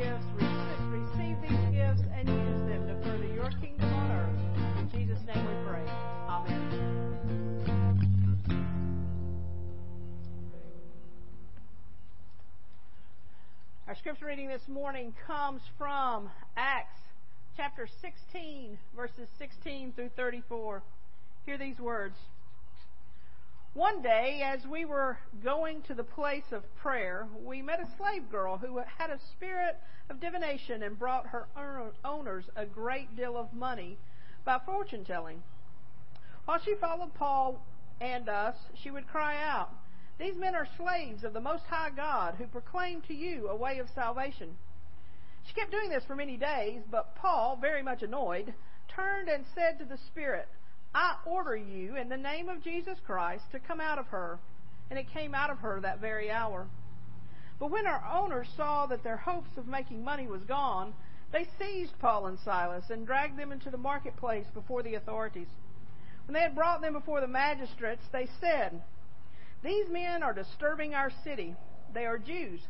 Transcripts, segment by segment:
gifts, receive these gifts, and use them to further your kingdom on earth. In Jesus' name we pray. Amen. Our scripture reading this morning comes from Acts chapter 16, verses 16 through 34. Hear these words. One day, as we were going to the place of prayer, we met a slave girl who had a spirit of divination and brought her owners a great deal of money by fortune telling. While she followed Paul and us, she would cry out, These men are slaves of the Most High God who proclaim to you a way of salvation. She kept doing this for many days, but Paul, very much annoyed, turned and said to the spirit, I order you in the name of Jesus Christ to come out of her. And it came out of her that very hour. But when our owners saw that their hopes of making money was gone, they seized Paul and Silas and dragged them into the marketplace before the authorities. When they had brought them before the magistrates, they said, These men are disturbing our city. They are Jews.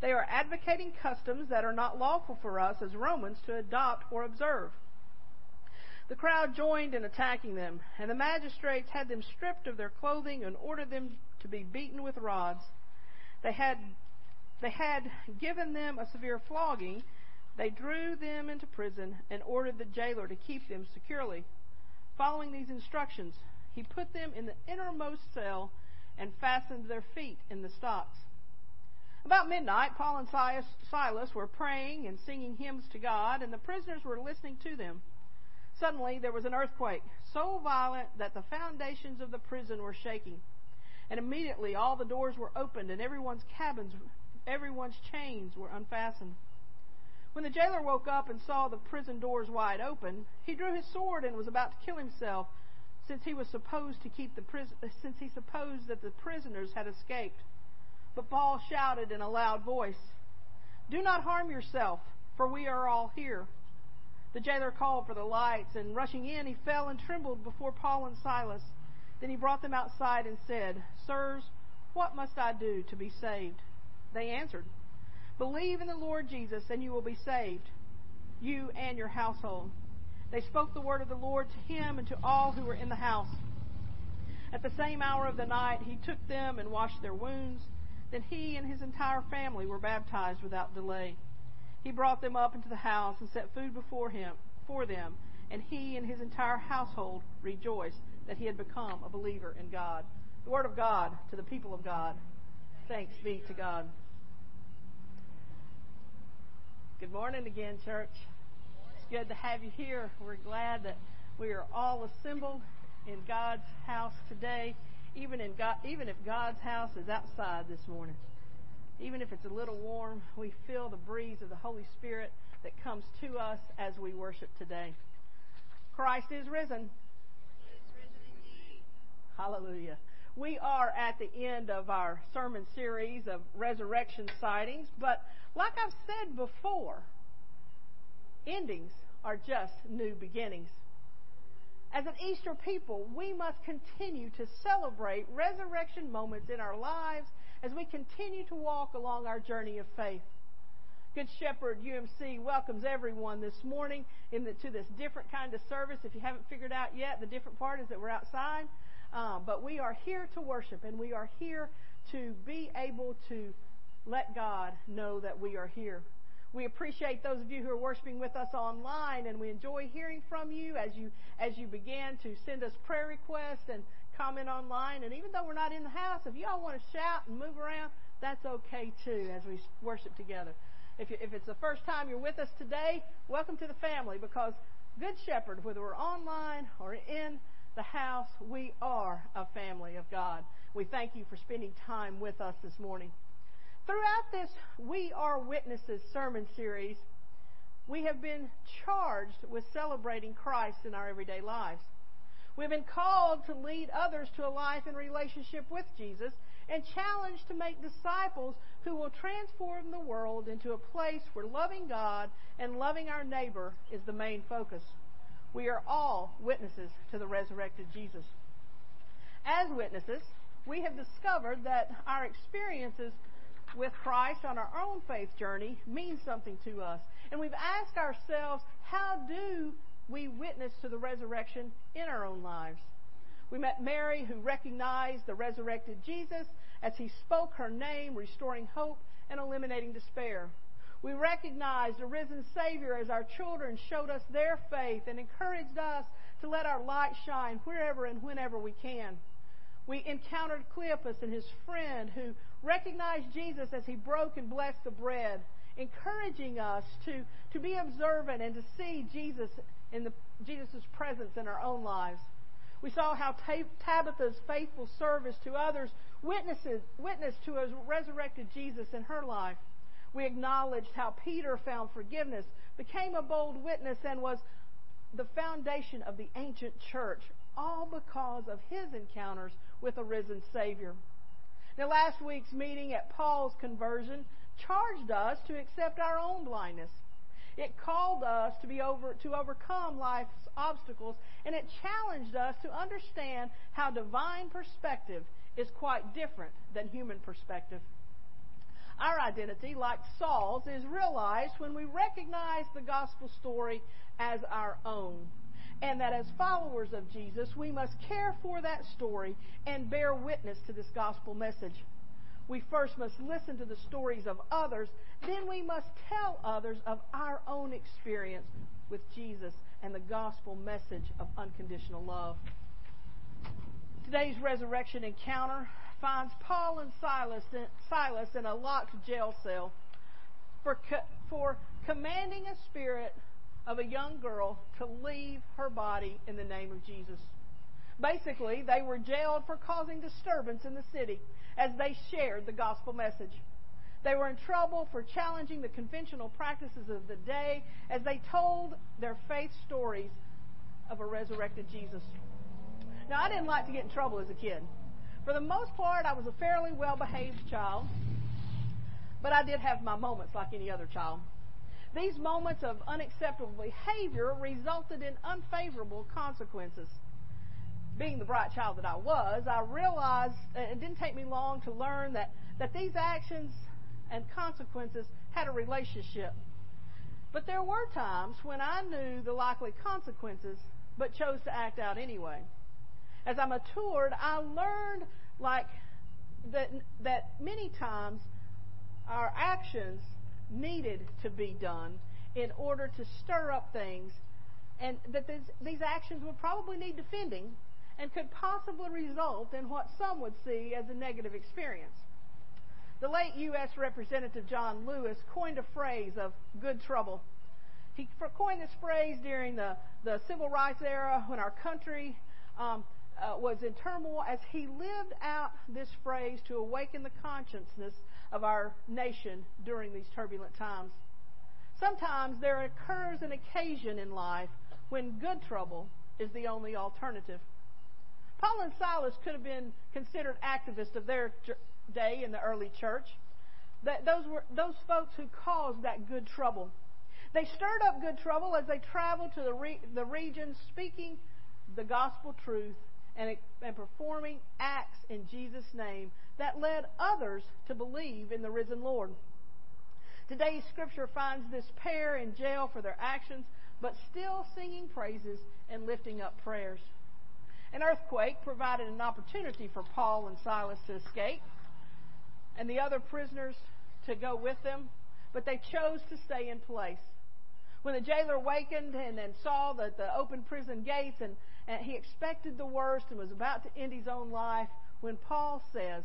They are advocating customs that are not lawful for us as Romans to adopt or observe. The crowd joined in attacking them, and the magistrates had them stripped of their clothing and ordered them to be beaten with rods. They had, they had given them a severe flogging. They drew them into prison and ordered the jailer to keep them securely. Following these instructions, he put them in the innermost cell and fastened their feet in the stocks. About midnight, Paul and Silas were praying and singing hymns to God, and the prisoners were listening to them. Suddenly there was an earthquake, so violent that the foundations of the prison were shaking. And immediately all the doors were opened and everyone's cabins, everyone's chains were unfastened. When the jailer woke up and saw the prison doors wide open, he drew his sword and was about to kill himself, since he was supposed to keep the prison, since he supposed that the prisoners had escaped. But Paul shouted in a loud voice, "Do not harm yourself, for we are all here." The jailer called for the lights, and rushing in, he fell and trembled before Paul and Silas. Then he brought them outside and said, Sirs, what must I do to be saved? They answered, Believe in the Lord Jesus, and you will be saved, you and your household. They spoke the word of the Lord to him and to all who were in the house. At the same hour of the night, he took them and washed their wounds. Then he and his entire family were baptized without delay. He brought them up into the house and set food before him for them, and he and his entire household rejoiced that he had become a believer in God. The word of God to the people of God. Thanks be to God. Good morning again, church. It's good to have you here. We're glad that we are all assembled in God's house today, even in God, even if God's house is outside this morning even if it's a little warm, we feel the breeze of the Holy Spirit that comes to us as we worship today. Christ is risen. Hallelujah. We are at the end of our sermon series of resurrection sightings, but like I've said before, endings are just new beginnings. As an Easter people, we must continue to celebrate resurrection moments in our lives as we continue to walk along our journey of faith. Good Shepherd UMC welcomes everyone this morning the, to this different kind of service. If you haven't figured out yet, the different part is that we're outside. Um, but we are here to worship and we are here to be able to let God know that we are here. We appreciate those of you who are worshiping with us online and we enjoy hearing from you as you as you begin to send us prayer requests and comment online. And even though we're not in the house, if y'all want to shout and move around, that's okay too as we worship together. If, you, if it's the first time you're with us today, welcome to the family because Good Shepherd, whether we're online or in the house, we are a family of God. We thank you for spending time with us this morning. Throughout this We Are Witnesses sermon series, we have been charged with celebrating Christ in our everyday lives. We've been called to lead others to a life in relationship with Jesus and challenged to make disciples who will transform the world into a place where loving God and loving our neighbor is the main focus. We are all witnesses to the resurrected Jesus. As witnesses, we have discovered that our experiences with Christ on our own faith journey means something to us. And we've asked ourselves, how do we witness to the resurrection in our own lives? We met Mary, who recognized the resurrected Jesus as he spoke her name, restoring hope and eliminating despair. We recognized a risen Savior as our children showed us their faith and encouraged us to let our light shine wherever and whenever we can. We encountered Cleopas and his friend who recognized Jesus as he broke and blessed the bread, encouraging us to, to be observant and to see Jesus in the Jesus' presence in our own lives. We saw how Tabitha's faithful service to others witnesses, witnessed to a resurrected Jesus in her life. We acknowledged how Peter found forgiveness, became a bold witness, and was the foundation of the ancient church, all because of his encounters with a risen Savior. Now, last week's meeting at Paul's conversion charged us to accept our own blindness. It called us to be over to overcome life's obstacles, and it challenged us to understand how divine perspective is quite different than human perspective. Our identity, like Saul's, is realized when we recognize the gospel story as our own. And that as followers of Jesus, we must care for that story and bear witness to this gospel message. We first must listen to the stories of others, then we must tell others of our own experience with Jesus and the gospel message of unconditional love. Today's resurrection encounter finds Paul and Silas in, Silas in a locked jail cell for, for commanding a spirit of a young girl to leave her body in the name of Jesus. Basically, they were jailed for causing disturbance in the city as they shared the gospel message. They were in trouble for challenging the conventional practices of the day as they told their faith stories of a resurrected Jesus. Now, I didn't like to get in trouble as a kid. For the most part, I was a fairly well behaved child, but I did have my moments like any other child. These moments of unacceptable behavior resulted in unfavorable consequences. Being the bright child that I was, I realized it didn't take me long to learn that, that these actions and consequences had a relationship. But there were times when I knew the likely consequences, but chose to act out anyway as I matured, I learned like that that many times our actions needed to be done in order to stir up things, and that these, these actions would probably need defending and could possibly result in what some would see as a negative experience. The late U.S. Representative John Lewis coined a phrase of good trouble. He coined this phrase during the, the civil rights era when our country um, uh, was in turmoil as he lived out this phrase to awaken the consciousness of our nation during these turbulent times. Sometimes there occurs an occasion in life when good trouble is the only alternative. Paul and Silas could have been considered activists of their day in the early church. That those were those folks who caused that good trouble. They stirred up good trouble as they traveled to the, re- the region speaking the gospel truth and, and performing acts in Jesus' name that led others to believe in the risen Lord. Today's scripture finds this pair in jail for their actions, but still singing praises and lifting up prayers. An earthquake provided an opportunity for Paul and Silas to escape, and the other prisoners to go with them, but they chose to stay in place. When the jailer wakened and, and saw the, the open prison gates and, and he expected the worst and was about to end his own life, when Paul says,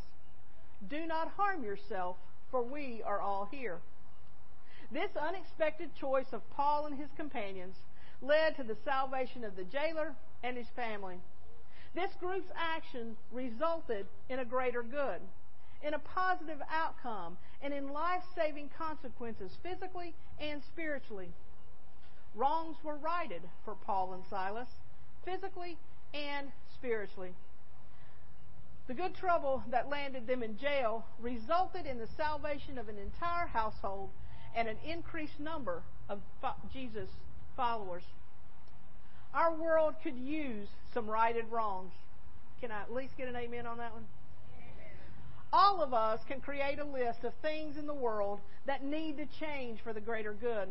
Do not harm yourself, for we are all here. This unexpected choice of Paul and his companions led to the salvation of the jailer and his family. This group's action resulted in a greater good, in a positive outcome, and in life saving consequences physically and spiritually wrongs were righted for Paul and Silas, physically and spiritually. The good trouble that landed them in jail resulted in the salvation of an entire household and an increased number of Jesus followers. Our world could use some righted wrongs. Can I at least get an amen on that one? All of us can create a list of things in the world that need to change for the greater good.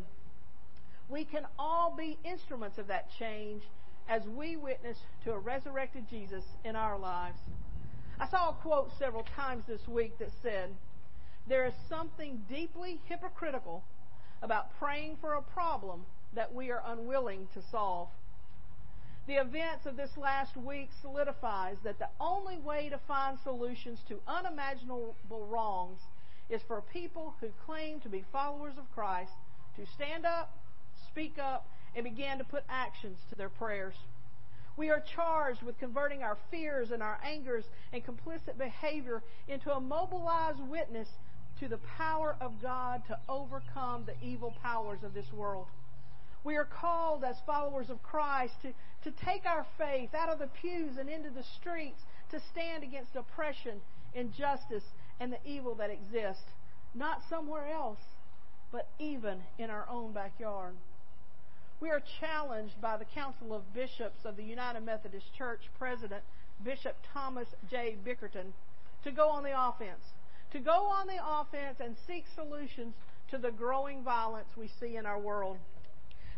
We can all be instruments of that change as we witness to a resurrected Jesus in our lives. I saw a quote several times this week that said, There is something deeply hypocritical about praying for a problem that we are unwilling to solve. The events of this last week solidifies that the only way to find solutions to unimaginable wrongs is for people who claim to be followers of Christ to stand up, speak up, and begin to put actions to their prayers. We are charged with converting our fears and our angers and complicit behavior into a mobilized witness to the power of God to overcome the evil powers of this world. We are called as followers of Christ to, to take our faith out of the pews and into the streets to stand against oppression, injustice, and the evil that exists, not somewhere else, but even in our own backyard. We are challenged by the Council of Bishops of the United Methodist Church President, Bishop Thomas J. Bickerton, to go on the offense. To go on the offense and seek solutions to the growing violence we see in our world.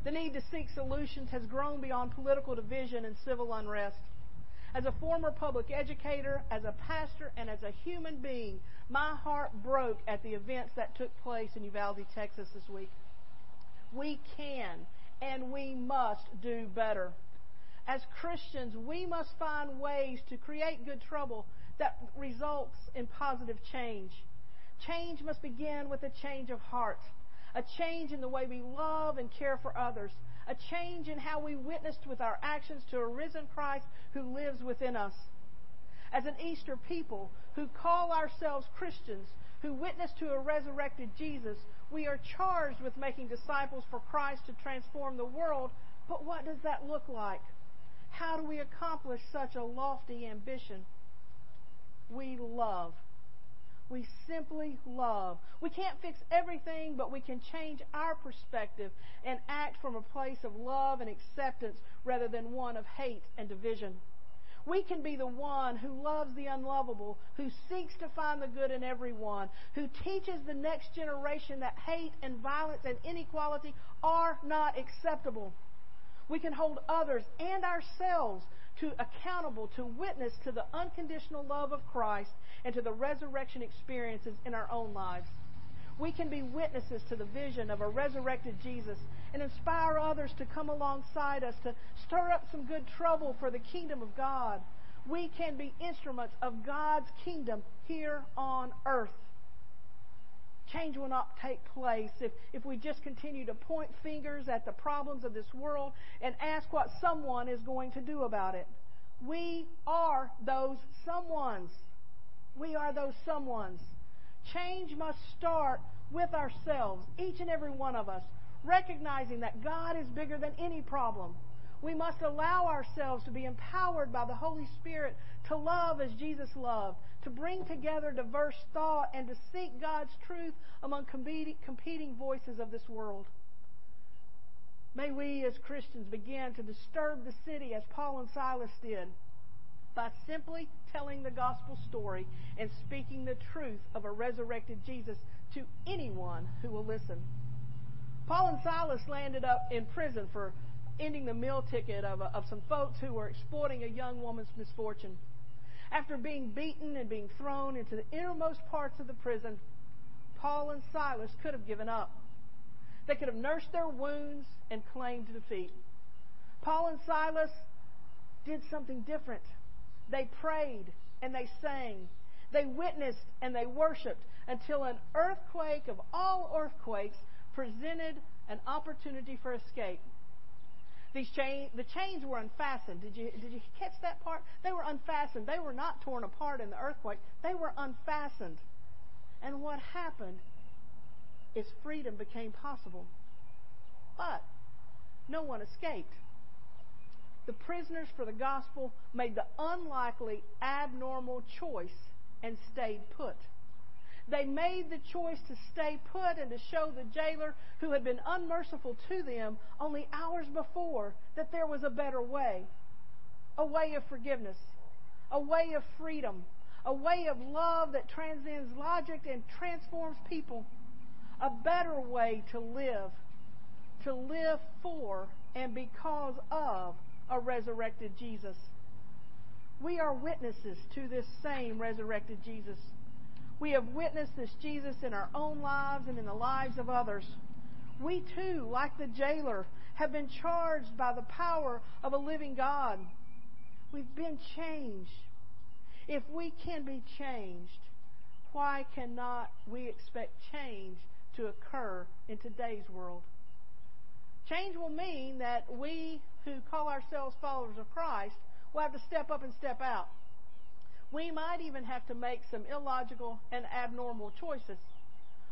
The need to seek solutions has grown beyond political division and civil unrest. As a former public educator, as a pastor, and as a human being, my heart broke at the events that took place in Uvalde, Texas this week. We can and we must do better. As Christians, we must find ways to create good trouble that results in positive change. Change must begin with a change of heart, a change in the way we love and care for others, a change in how we witnessed with our actions to a risen Christ who lives within us. As an Easter people who call ourselves Christians, who witness to a resurrected Jesus, we are charged with making disciples for Christ to transform the world. But what does that look like? How do we accomplish such a lofty ambition? We love. We simply love. We can't fix everything, but we can change our perspective and act from a place of love and acceptance rather than one of hate and division. We can be the one who loves the unlovable, who seeks to find the good in everyone, who teaches the next generation that hate and violence and inequality are not acceptable. We can hold others and ourselves to accountable to witness to the unconditional love of Christ and to the resurrection experiences in our own lives. We can be witnesses to the vision of a resurrected Jesus and inspire others to come alongside us to stir up some good trouble for the kingdom of God. We can be instruments of God's kingdom here on earth. Change will not take place if, if we just continue to point fingers at the problems of this world and ask what someone is going to do about it. We are those someones. We are those someones. Change must start with ourselves, each and every one of us recognizing that God is bigger than any problem. We must allow ourselves to be empowered by the Holy Spirit to love as Jesus loved, to bring together diverse thought, and to seek God's truth among competing voices of this world. May we as Christians begin to disturb the city as Paul and Silas did by simply telling the gospel story and speaking the truth of a resurrected Jesus to anyone who will listen. Paul and Silas landed up in prison for ending the meal ticket of, of some folks who were exploiting a young woman's misfortune. After being beaten and being thrown into the innermost parts of the prison, Paul and Silas could have given up. They could have nursed their wounds and claimed defeat. Paul and Silas did something different. They prayed and they sang. They witnessed and they worshiped until an earthquake of all earthquakes presented an opportunity for escape. These chain, the chains were unfastened. Did you, did you catch that part? They were unfastened. They were not torn apart in the earthquake. They were unfastened. And what happened is freedom became possible. But no one escaped. The prisoners for the gospel made the unlikely, abnormal choice and stayed put. They made the choice to stay put and to show the jailer who had been unmerciful to them only hours before that there was a better way. A way of forgiveness. A way of freedom. a way of love that transcends logic and transforms people, a better way to live, to live for and because of a resurrected Jesus. We are witnesses to this same resurrected Jesus. We have witnessed this Jesus in our own lives and in the lives of others. We too, like the jailer, have been charged by the power of a living God. We've been changed. If we can be changed, why cannot we expect change to occur in today's world? Change will mean that we who call ourselves followers of Christ will have to step up and step out. We might even have to make some illogical and abnormal choices.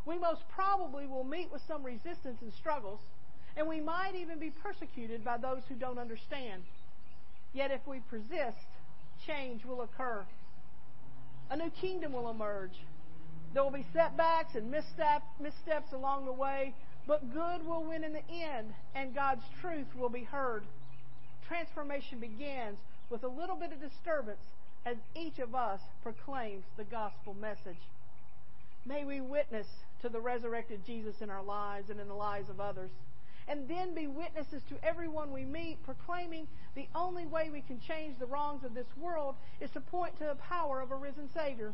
We most probably will meet with some resistance and struggles, and we might even be persecuted by those who don't understand. Yet if we persist, change will occur. A new kingdom will emerge. There will be setbacks and misstep, missteps along the way, but good will win in the end, and God's truth will be heard. Transformation begins with a little bit of disturbance as each of us proclaims the gospel message. May we witness to the resurrected Jesus in our lives and in the lives of others. And then be witnesses to everyone we meet, proclaiming the only way we can change the wrongs of this world is to point to the power of a risen Savior.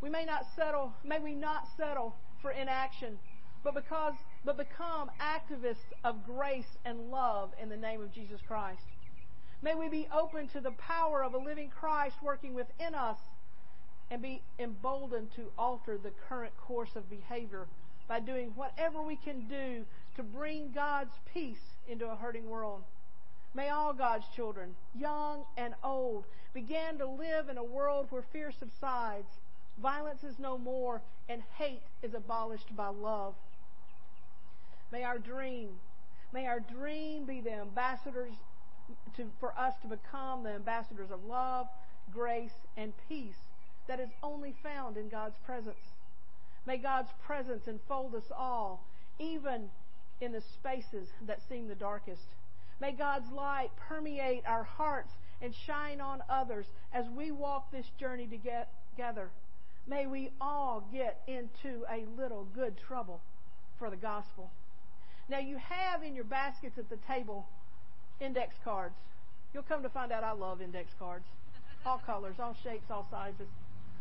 We may not settle, may we not settle for inaction, but because but become activists of grace and love in the name of Jesus Christ. May we be open to the power of a living Christ working within us and be emboldened to alter the current course of behavior by doing whatever we can do to bring God's peace into a hurting world. May all God's children, young and old, begin to live in a world where fear subsides, violence is no more, and hate is abolished by love. May our dream, may our dream be the ambassadors to, for us to become the ambassadors of love, grace, and peace that is only found in God's presence. May God's presence enfold us all, even in the spaces that seem the darkest. May God's light permeate our hearts and shine on others as we walk this journey together. May we all get into a little good trouble for the gospel. Now, you have in your baskets at the table index cards. You'll come to find out I love index cards. All colors, all shapes, all sizes.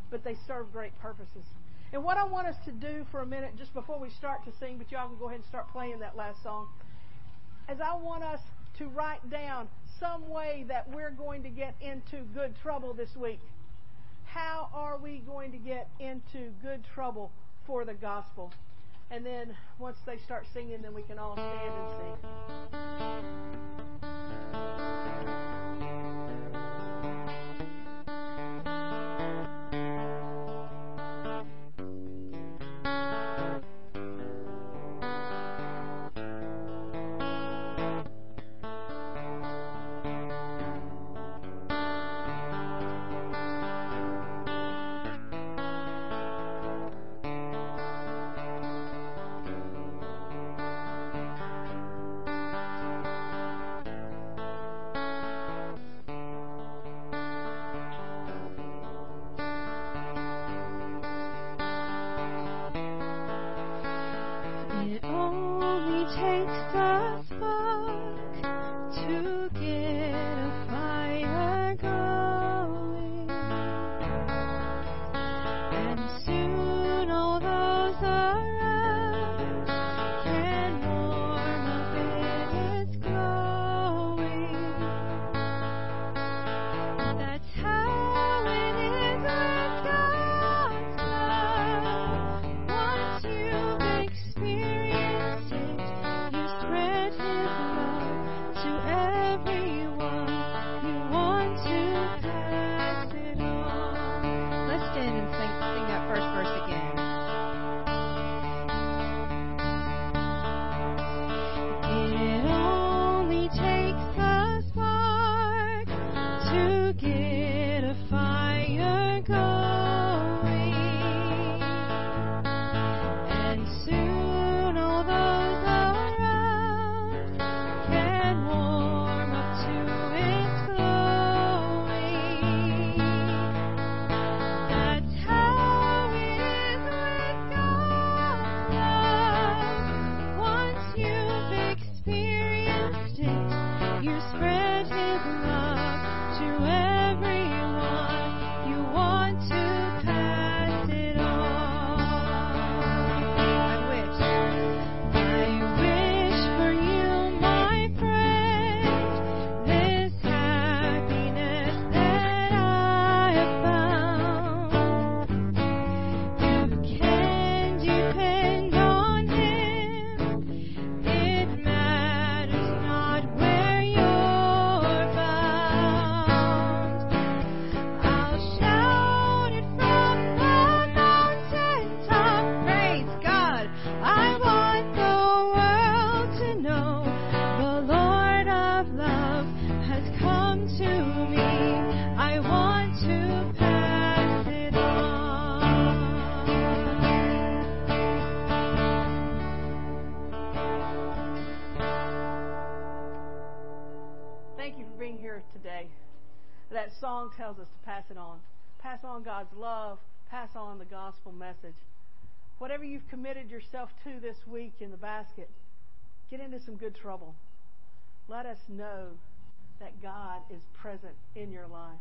But they serve great purposes. And what I want us to do for a minute, just before we start to sing, but y'all can go ahead and start playing that last song, is I want us to write down some way that we're going to get into good trouble this week. How are we going to get into good trouble for the gospel? And then once they start singing, then we can all stand and sing. God's love, pass on the gospel message. Whatever you've committed yourself to this week in the basket, get into some good trouble. Let us know that God is present in your life.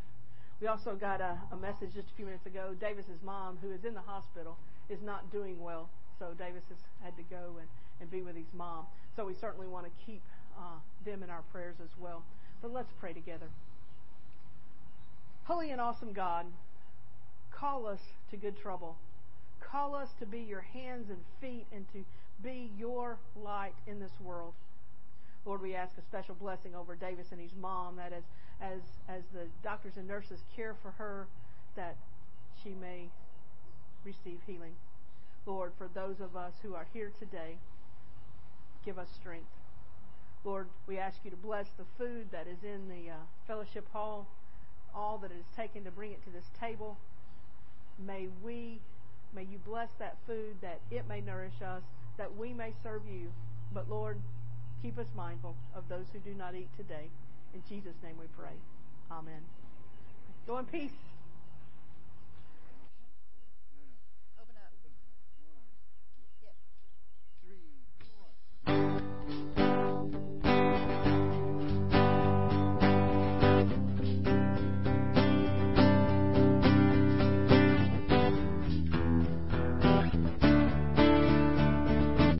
We also got a, a message just a few minutes ago. Davis's mom, who is in the hospital, is not doing well. So Davis has had to go and, and be with his mom. So we certainly want to keep uh, them in our prayers as well. But let's pray together. Holy and awesome God, call us to good trouble. Call us to be your hands and feet and to be your light in this world. Lord, we ask a special blessing over Davis and his mom that as, as, as the doctors and nurses care for her, that she may receive healing. Lord, for those of us who are here today, give us strength. Lord, we ask you to bless the food that is in the uh, fellowship hall, all that it is taken to bring it to this table. May we, may you bless that food that it may nourish us, that we may serve you. But Lord, keep us mindful of those who do not eat today. In Jesus' name we pray. Amen. Go in peace.